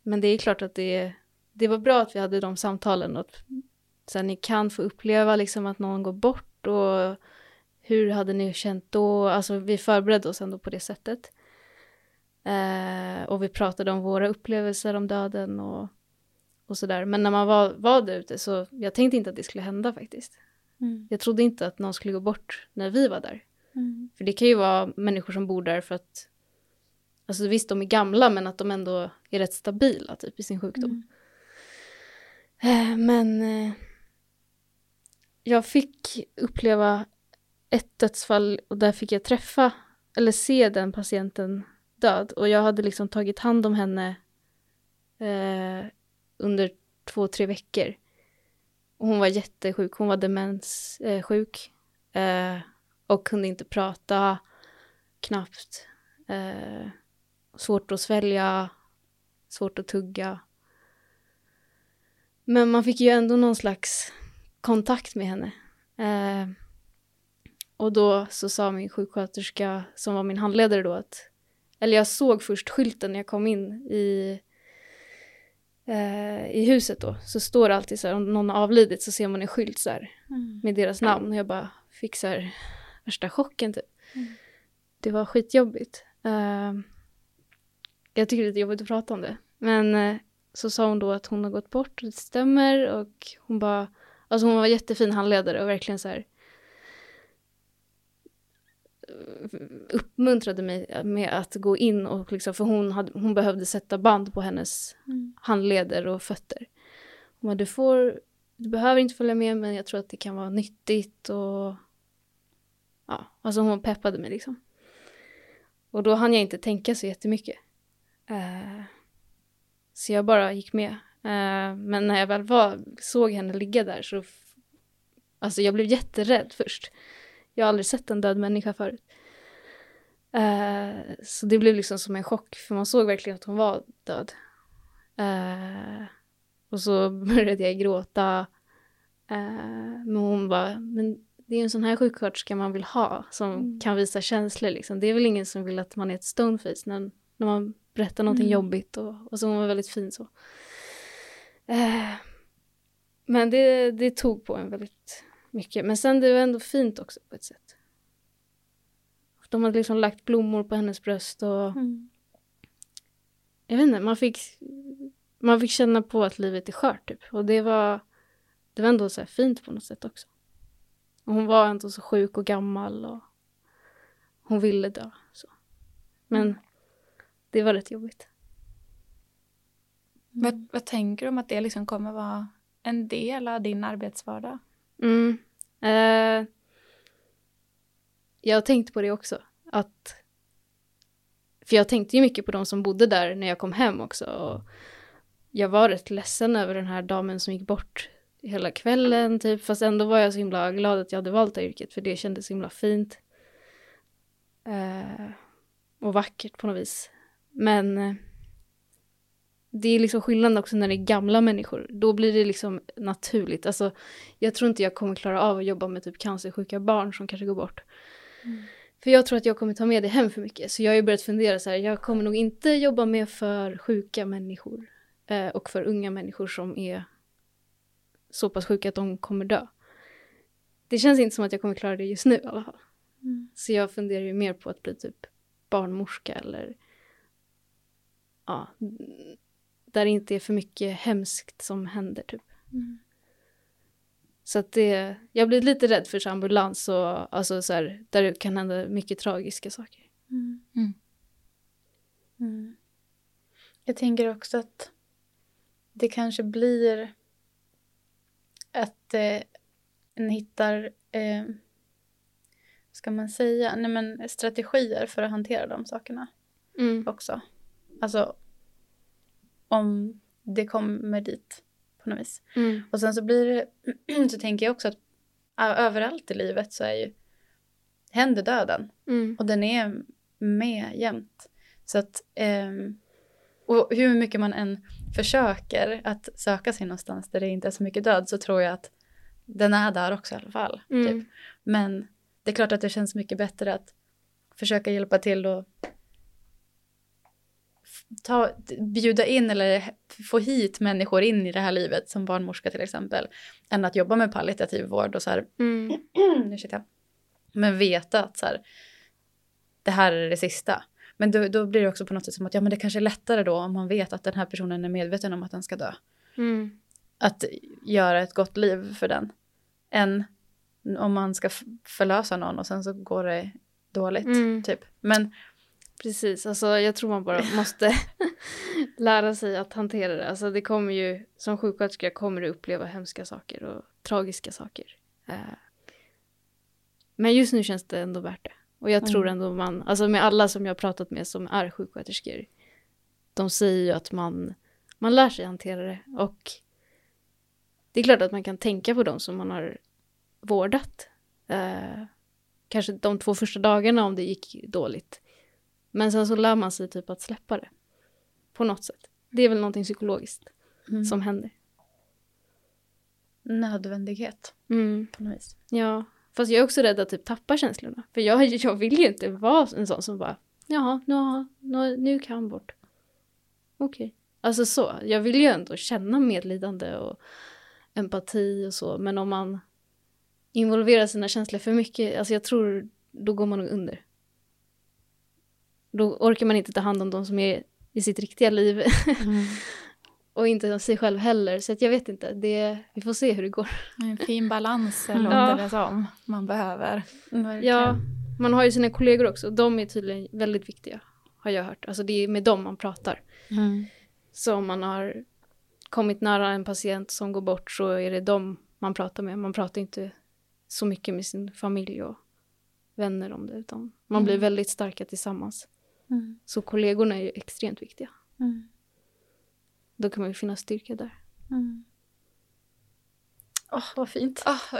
men det är klart att det, det var bra att vi hade de samtalen. Och att så här, ni kan få uppleva liksom att någon går bort och hur hade ni känt då? Alltså vi förberedde oss ändå på det sättet. Uh, och vi pratade om våra upplevelser om döden och, och sådär. Men när man var, var där ute så jag tänkte inte att det skulle hända faktiskt. Mm. Jag trodde inte att någon skulle gå bort när vi var där. Mm. För det kan ju vara människor som bor där för att Alltså visst, de är gamla men att de ändå är rätt stabila typ i sin sjukdom. Mm. Eh, men eh, jag fick uppleva ett dödsfall och där fick jag träffa eller se den patienten död. Och jag hade liksom tagit hand om henne eh, under två, tre veckor. Och hon var jättesjuk, hon var demenssjuk. Eh, och kunde inte prata knappt. Eh, svårt att svälja, svårt att tugga. Men man fick ju ändå någon slags kontakt med henne. Eh, och då så sa min sjuksköterska, som var min handledare då, att... Eller jag såg först skylten när jag kom in i, eh, i huset då. Så står det alltid så här, om någon har avlidit så ser man en skylt så här, mm. med deras namn. Och jag bara fick så här, värsta chocken typ. Mm. Det var skitjobbigt. Uh, jag tycker det är lite jobbigt att prata om det. Men uh, så sa hon då att hon har gått bort och det stämmer och hon bara, alltså hon var jättefin handledare och verkligen så här eh, uppmuntrade mig med att gå in och liksom, för hon, hade, hon behövde sätta band på hennes mm. handleder och fötter. Hon bara, du får, du behöver inte följa med men jag tror att det kan vara nyttigt och ja, alltså hon peppade mig liksom. Och då hann jag inte tänka så jättemycket. Uh, så jag bara gick med. Uh, men när jag väl var, såg henne ligga där så... Alltså jag blev jätterädd först. Jag har aldrig sett en död människa förut. Uh, så det blev liksom som en chock, för man såg verkligen att hon var död. och så började jag gråta. men hon bara, men det är en sån här sjuksköterska man vill ha som mm. kan visa känslor. Liksom. Det är väl ingen som vill att man är ett stoneface när, när man berättar någonting mm. jobbigt. Och, och så hon var väldigt fin så. Men det, det tog på en väldigt mycket. Men sen det var ändå fint också på ett sätt. De hade liksom lagt blommor på hennes bröst och mm. jag vet inte, man fick, man fick känna på att livet är skört typ. Och det var, det var ändå så fint på något sätt också. Och hon var ändå så sjuk och gammal och hon ville dö. Så. Men mm. det var rätt jobbigt. Mm. Vad, vad, tänker du om att det liksom kommer vara en del av din arbetsvardag? Mm. Eh, jag tänkte på det också. Att, för jag tänkte ju mycket på de som bodde där när jag kom hem också. Och jag var rätt ledsen över den här damen som gick bort hela kvällen typ. Fast ändå var jag så himla glad att jag hade valt det yrket för det kändes så himla fint. Eh, och vackert på något vis. Men eh, det är liksom skillnad också när det är gamla människor. Då blir det liksom naturligt. Alltså, jag tror inte jag kommer klara av att jobba med typ cancersjuka barn som kanske går bort. Mm. För jag tror att jag kommer ta med det hem för mycket. Så jag har ju börjat fundera så här, jag kommer nog inte jobba med för sjuka människor. Eh, och för unga människor som är så pass sjuka att de kommer dö. Det känns inte som att jag kommer klara det just nu i alla fall. Mm. Så jag funderar ju mer på att bli typ barnmorska eller ja, där det inte är för mycket hemskt som händer typ. Mm. Så att det, jag blir lite rädd för ambulans och alltså så här, där det kan hända mycket tragiska saker. Mm. Mm. mm. Jag tänker också att det kanske blir att eh, en hittar, eh, ska man säga, nej men strategier för att hantera de sakerna mm. också. Alltså om det kommer dit på något vis. Mm. Och sen så blir det, så tänker jag också att överallt i livet så är ju, händer döden. Mm. Och den är med jämt. Så att, ehm, och hur mycket man än försöker att söka sig någonstans där det inte är så mycket död så tror jag att den är där också i alla fall. Mm. Typ. Men det är klart att det känns mycket bättre att försöka hjälpa till och ta, bjuda in eller få hit människor in i det här livet som barnmorska till exempel. Än att jobba med palliativ vård och så här, Mm. ursäkta. Men veta att så här, det här är det sista. Men då, då blir det också på något sätt som att ja, men det kanske är lättare då om man vet att den här personen är medveten om att den ska dö. Mm. Att göra ett gott liv för den. Än om man ska förlösa någon och sen så går det dåligt. Mm. Typ. Men Precis, alltså jag tror man bara måste lära sig att hantera det. Alltså det kommer ju, som sjuksköterska kommer du uppleva hemska saker och tragiska saker. Eh, Men just nu känns det ändå värt det. Och jag tror ändå man, alltså med alla som jag har pratat med som är sjuksköterskor, de säger ju att man, man lär sig hantera det. Och det är klart att man kan tänka på dem som man har vårdat. Eh, kanske de två första dagarna om det gick dåligt. Men sen så lär man sig typ att släppa det. På något sätt. Det är väl någonting psykologiskt mm, som händer. nödvändighet Mm. på något vis. Ja, fast jag är också rädd att typ tappa känslorna. För jag, jag vill ju inte vara en sån som bara, jaha, nu, nu, nu kan han bort. Okej. Alltså så, jag vill ju ändå känna medlidande och empati och så. Men om man involverar sina känslor för mycket, alltså jag tror, då går man nog under. Då orkar man inte ta hand om de som är i sitt riktiga liv. och inte sig själv heller. Så att jag vet inte, det, vi får se hur det går. En fin balans Mm. låter Ja. det som man behöver. Ja, man har ju sina kollegor också. De är tydligen väldigt viktiga, har jag hört. Alltså det är med dem man pratar. Mm. Så om man har kommit nära en patient som går bort så är det dem man pratar med. Man pratar inte så mycket med sin familj och vänner om det, utan man blir väldigt starka tillsammans. Mm. Så kollegorna är ju extremt viktiga. Mm. Då kan man ju finna styrka där. Mm. Åh, vad fint. Ah,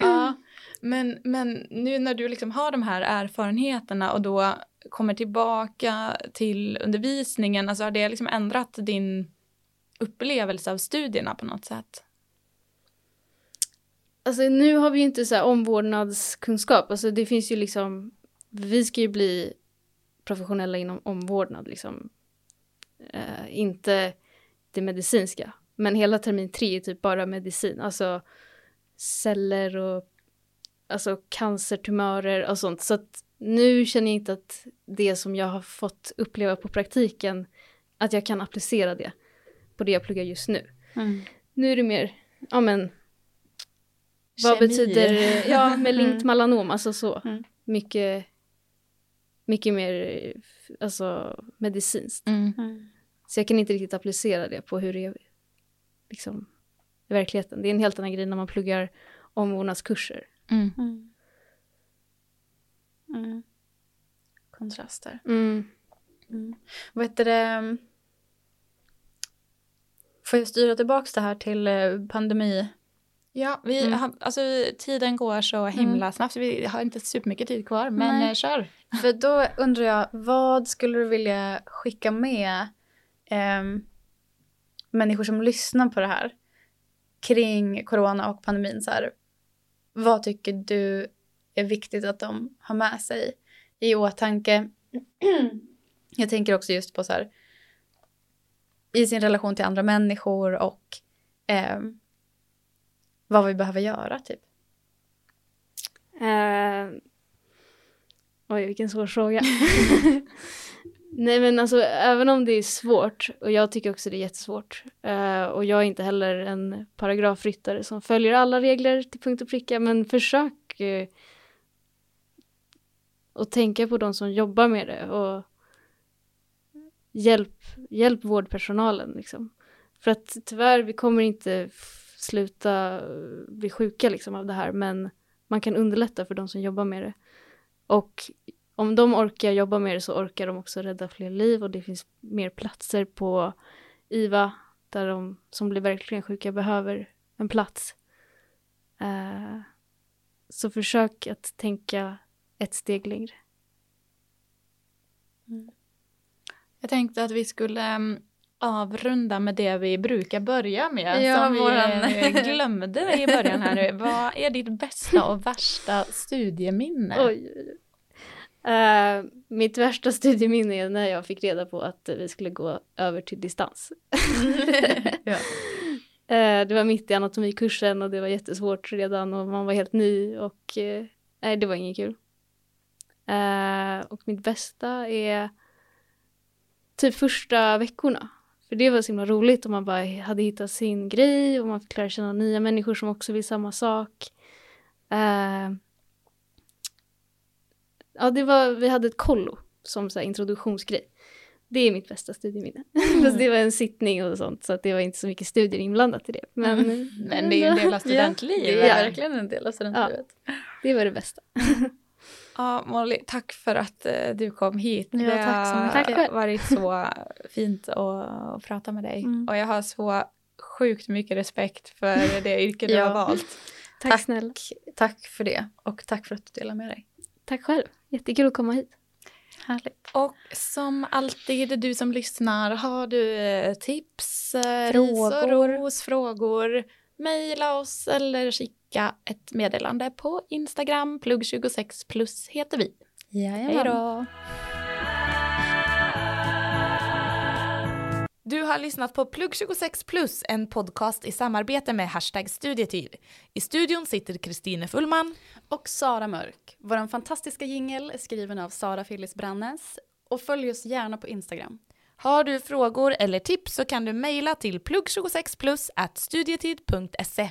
ja, men, men nu när du liksom har de här erfarenheterna och då kommer tillbaka till undervisningen, alltså har det liksom ändrat din upplevelse av studierna på något sätt? Alltså nu har vi ju inte så här omvårdnadskunskap. Alltså det finns ju liksom, vi ska ju bli professionella inom omvårdnad liksom. Eh, inte det medicinska. Men hela termin tre är typ bara medicin. Alltså celler och alltså cancertumörer och sånt. Så att nu känner jag inte att det som jag har fått uppleva på praktiken, att jag kan applicera det på det jag pluggar just nu. Mm. Nu är det mer, ja men vad Kemi. betyder, ja med linkt Mm. melanom, alltså så. Mm. Mycket, mycket mer, alltså medicinskt. Mm. Så jag kan inte riktigt applicera det på hur det är liksom, i verkligheten. Det är en helt annan grej när man pluggar omvårdnadskurser. Mm. Mm. Mm. Kontraster. Mm. Mm. Vad heter det? Får jag styra tillbaka det här till eh, pandemi? Ja, vi Mm. har, alltså, tiden går så himla snabbt vi har inte supermycket tid kvar, men Nej. eh, kör. För då undrar jag, vad skulle du vilja skicka med eh, människor som lyssnar på det här kring corona och pandemin? Så här, vad tycker du är viktigt att de har med sig i åtanke? jag tänker också just på så här, i sin relation till andra människor och eh, vad vi behöver göra typ. Eh, oj, vilken svår fråga. Nej men alltså även om det är svårt, och jag tycker också det är jättesvårt, eh, och jag är inte heller en paragrafryttare som följer alla regler till punkt och pricka, men försök eh, att tänka på de som jobbar med det och hjälp, hjälp vårdpersonalen liksom. För att tyvärr, vi kommer inte sluta eh, bli sjuka liksom av det här, men man kan underlätta för de som jobbar med det. Och om de orkar jobba med det så orkar de också rädda fler liv och det finns mer platser på IVA där de som blir verkligen sjuka behöver en plats. Uh, så försök att tänka ett steg längre. Mm. Jag tänkte att vi skulle um, avrunda med det vi brukar börja med. Ja, som våran- vi eh, glömde i början här nu. Vad är ditt bästa och värsta studieminne? Oj. Eh, mitt värsta studieminne är när jag fick reda på att vi skulle gå över till distans. ja. Eh, det var mitt i anatomikursen och det var jättesvårt redan och man var helt ny och eh, nej, det var inget kul. Och mitt bästa är typ första veckorna. För det var så himla roligt och man bara hade hittat sin grej och man fick lära känna nya människor som också vill samma sak. Eh, ja, det var, vi hade ett kollo som så introduktionsgrej. Det är mitt bästa studieminne. Fast det var en sittning och sånt så att det var inte så mycket studier inblandat i det. Men, Men det är ju en del av Ja, studentlivet. det är verkligen en del av studentlivet. det var det bästa. Ja, Molly, tack för att eh, du kom hit. Ja, det tack så har mycket. Själv. varit så fint att, att prata med dig. Mm. Och jag har så sjukt mycket respekt för det yrke du Ja. har valt. Tack, Tack. snälla. Tack för det och tack för att du delar med dig. Tack själv. Jättekul att komma hit. Härligt. Och som alltid, du som lyssnar, har du eh, tips, eh, Frågor. ris och ros, frågor, mejla oss eller skicka ett meddelande på Instagram. Plugg26 plus heter vi. Hej då! Du har lyssnat på Plugg 26 plus, en podcast i samarbete med Hashtag studietid. I studion sitter Kristine Fullman. Och Sara Mörk. Vår fantastiska jingel är skriven av Sara Phyllis Brannes. Och följ oss gärna på Instagram. Har du frågor eller tips så kan du mejla till plugg26plus at studietid.se.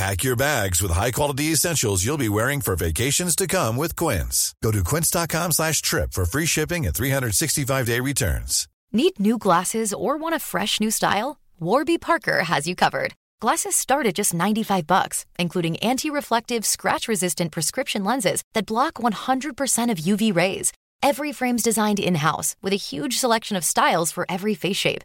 Pack your bags with high-quality essentials you'll be wearing for vacations to come with Quince. Go to quince.com slash trip for free shipping and 365-day returns. Need new glasses or want a fresh new style? Warby Parker has you covered. Glasses start at just 95 bucks, including anti-reflective, scratch-resistant prescription lenses that block 100% of UV rays. Every frame's designed in-house with a huge selection of styles for every face shape.